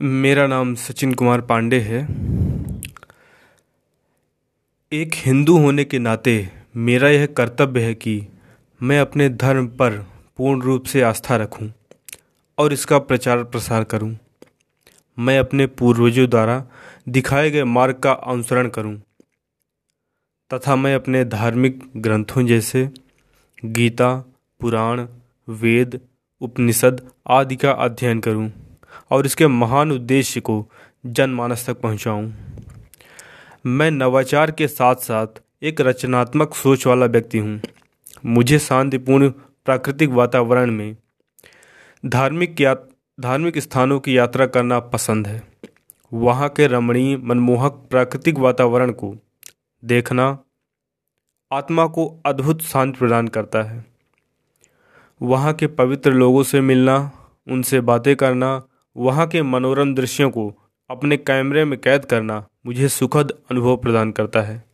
मेरा नाम सचिन कुमार पांडे है। एक हिंदू होने के नाते मेरा यह कर्तव्य है कि मैं अपने धर्म पर पूर्ण रूप से आस्था रखूँ और इसका प्रचार प्रसार करूँ। मैं अपने पूर्वजों द्वारा दिखाए गए मार्ग का अनुसरण करूँ तथा मैं अपने धार्मिक ग्रंथों जैसे गीता, पुराण, वेद, उपनिषद आदि का अध्ययन करूँ। और इसके महान उद्देश्य को जनमानस तक पहुंचाऊं। मैं नवाचार के साथ साथ एक रचनात्मक सोच वाला व्यक्ति हूँ। मुझे शांतिपूर्ण प्राकृतिक वातावरण में धार्मिक या धार्मिक स्थानों की यात्रा करना पसंद है। वहाँ के रमणीय, मनमोहक प्राकृतिक वातावरण को देखना आत्मा को अद्भुत शांति प्रदान करता है। वहाँ के पवित्र लोगों से मिलना, उनसे बातें करना वहाँ के मनोरम दृश्यों को अपने कैमरे में कैद करना मुझे सुखद अनुभव प्रदान करता है।